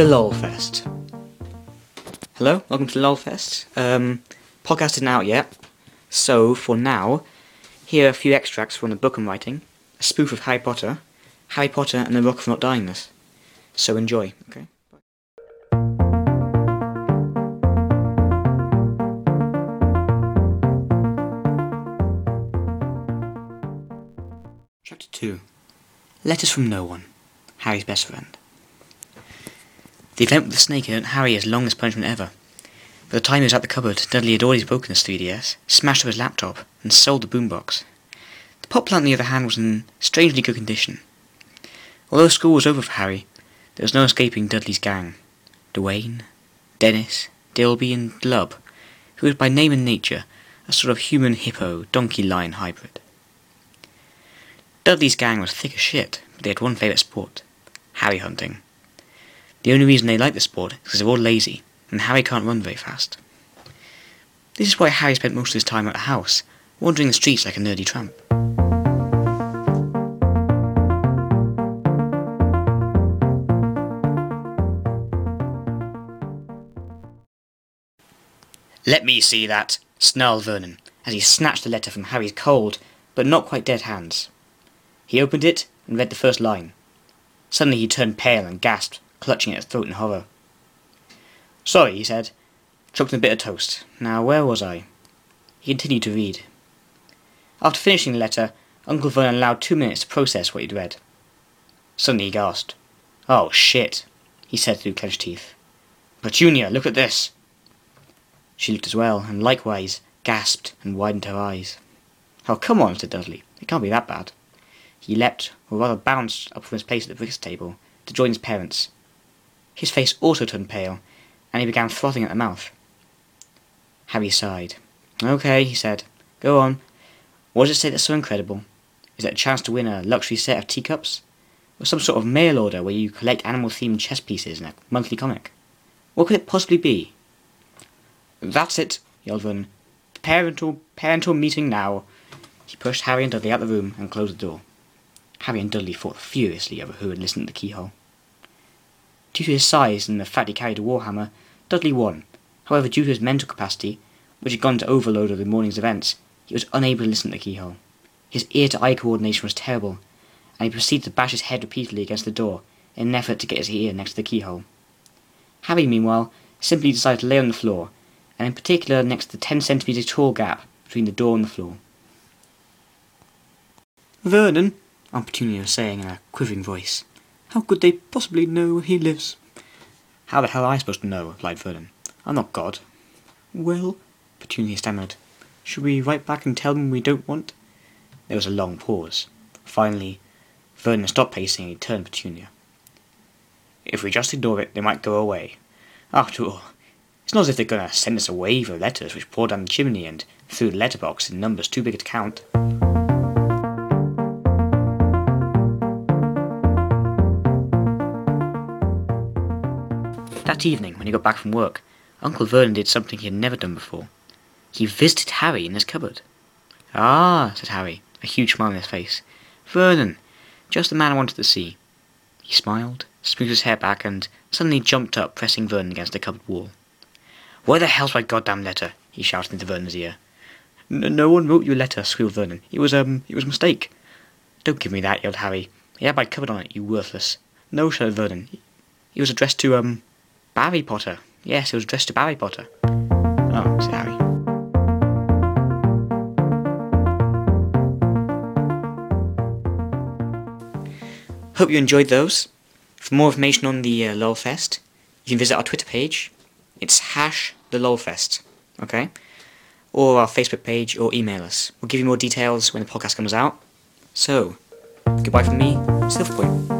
The Lolfest. Hello, welcome to the Lolfest. Um, podcast isn't out yet, so for now, here are a few extracts from the book I'm writing, a spoof of Harry Potter, Harry Potter and the Rock of Not Dyingness. So enjoy, okay? Chapter 2 Letters from No One, Harry's best friend. The event with the snake earned Harry his longest punishment ever. By the time he was at the cupboard, Dudley had already broken his 3DS, smashed up his laptop, and sold the boombox. The pot plant, on the other hand, was in strangely good condition. Although school was over for Harry, there was no escaping Dudley's gang. Dwayne, Dennis, Dilby, and Glub, who was by name and nature a sort of human hippo donkey lion hybrid. Dudley's gang was thick as shit, but they had one favourite sport Harry hunting. The only reason they like the sport is because they're all lazy, and Harry can't run very fast. This is why Harry spent most of his time at the house, wandering the streets like a nerdy tramp. Let me see that, snarled Vernon, as he snatched the letter from Harry's cold, but not quite dead hands. He opened it and read the first line. Suddenly he turned pale and gasped, clutching at his throat in horror. Sorry, he said, choking a bit of toast. Now, where was I? He continued to read. After finishing the letter, Uncle Vernon allowed two minutes to process what he'd read. Suddenly he gasped. Oh, shit, he said through clenched teeth. Petunia, look at this. She looked as well, and likewise gasped and widened her eyes. Oh, come on, said Dudley. It can't be that bad. He leapt, or rather bounced, up from his place at the breakfast table to join his parents. His face also turned pale, and he began frothing at the mouth. Harry sighed. Okay, he said. Go on. What does it say that's so incredible? Is it a chance to win a luxury set of teacups? Or some sort of mail order where you collect animal-themed chess pieces in a monthly comic? What could it possibly be? That's it, yelled Vernon. Parental, parental meeting now. He pushed Harry and Dudley out the room and closed the door. Harry and Dudley fought furiously over who had listened to the keyhole. Due to his size and the fact he carried a warhammer, Dudley won. However, due to his mental capacity, which had gone to overload of the morning's events, he was unable to listen to the keyhole. His ear-to-eye coordination was terrible, and he proceeded to bash his head repeatedly against the door in an effort to get his ear next to the keyhole. Harry, meanwhile, simply decided to lay on the floor, and in particular next to the ten centimetre tall gap between the door and the floor. Vernon, Petunia was saying in a quivering voice, how could they possibly know where he lives? How the hell am I supposed to know? replied Vernon. I'm not God. Well, Petunia stammered, should we write back and tell them we don't want? There was a long pause. Finally, Vernon stopped pacing and he turned to Petunia. If we just ignore it, they might go away. After all, it's not as if they're going to send us a wave of letters which pour down the chimney and through the letterbox in numbers too big to count. That evening, when he got back from work, Uncle Vernon did something he had never done before. He visited Harry in his cupboard. Ah, said Harry, a huge smile on his face. Vernon, just the man I wanted to see. He smiled, smoothed his hair back, and suddenly jumped up, pressing Vernon against the cupboard wall. Where the hell's my goddamn letter? he shouted into Vernon's ear. No one wrote you a letter, squealed Vernon. It was, um, it was a mistake. Don't give me that, yelled Harry. It had my cupboard on it, you worthless. No, shouted Vernon. It was addressed to, um, Barry Potter. Yes, it was addressed to Barry Potter. Oh, said Harry. Hope you enjoyed those. For more information on the uh, LOLFest, you can visit our Twitter page. It's hash the LOLFest, okay? Or our Facebook page, or email us. We'll give you more details when the podcast comes out. So, goodbye from me, Silverpoint.